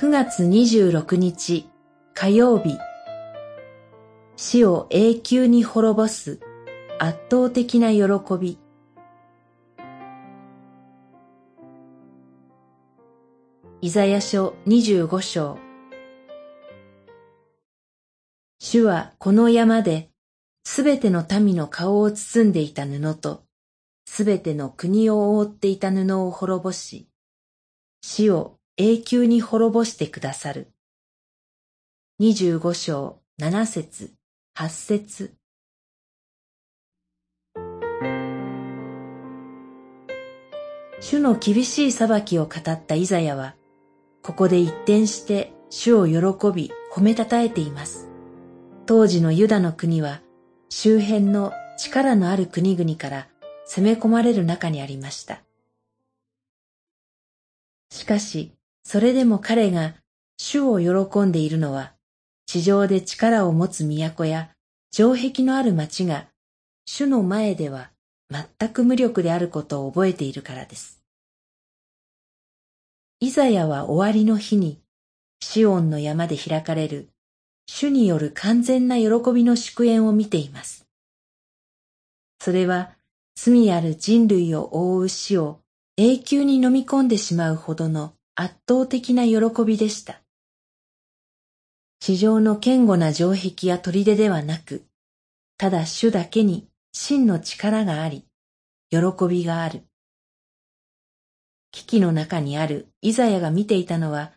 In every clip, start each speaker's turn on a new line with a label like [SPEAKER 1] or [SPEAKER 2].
[SPEAKER 1] 9月26日火曜日。死を永久に滅ぼす圧倒的な喜び。イザヤ書25章。主はこの山で、すべての民の顔を包んでいた布と、すべての国を覆っていた布を滅ぼし、死を永久に滅ぼしてくださる。二十五章七節八節主の厳しい裁きを語ったイザヤは、ここで一転して主を喜び褒めたたえています。当時のユダの国は周辺の力のある国々から攻め込まれる中にありました。しかし、それでも彼が主を喜んでいるのは、地上で力を持つ都や城壁のある町が主の前では全く無力であることを覚えているからです。イザヤは終わりの日に、シオンの山で開かれる主による完全な喜びの祝宴を見ています。それは罪ある人類を覆う死を永久に飲み込んでしまうほどの圧倒的な喜びでした。地上の堅固な城壁や砦ではなく、ただ主だけに真の力があり、喜びがある。危機の中にあるイザヤが見ていたのは、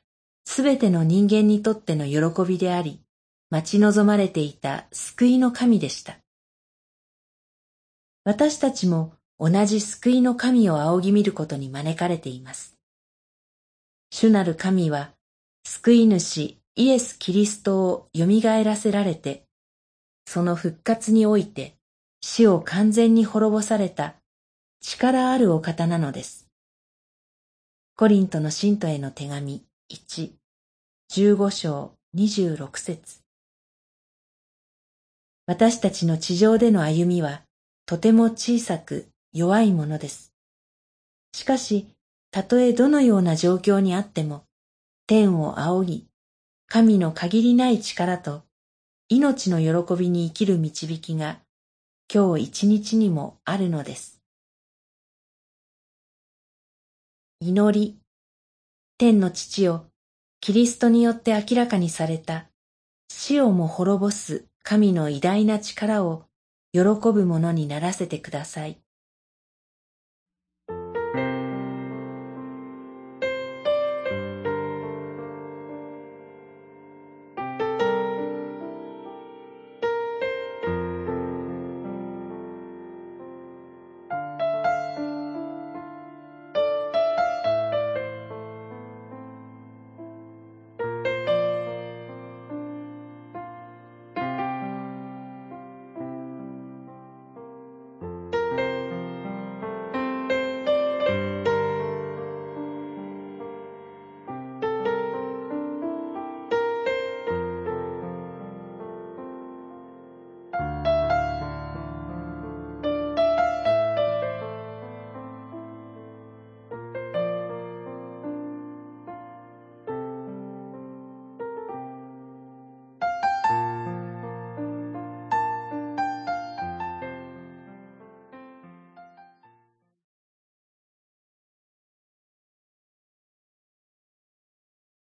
[SPEAKER 1] すべての人間にとっての喜びであり、待ち望まれていた救いの神でした。私たちも同じ救いの神を仰ぎ見ることに招かれています。主なる神は、救い主イエス・キリストを蘇らせられて、その復活において死を完全に滅ぼされた力あるお方なのです。コリントの信徒への手紙1、15章26節私たちの地上での歩みはとても小さく弱いものです。しかし、たとえどのような状況にあっても、天を仰ぎ、神の限りない力と命の喜びに生きる導きが今日一日にもあるのです。祈り、天の父をキリストによって明らかにされた死をも滅ぼす神の偉大な力を喜ぶものにならせてください。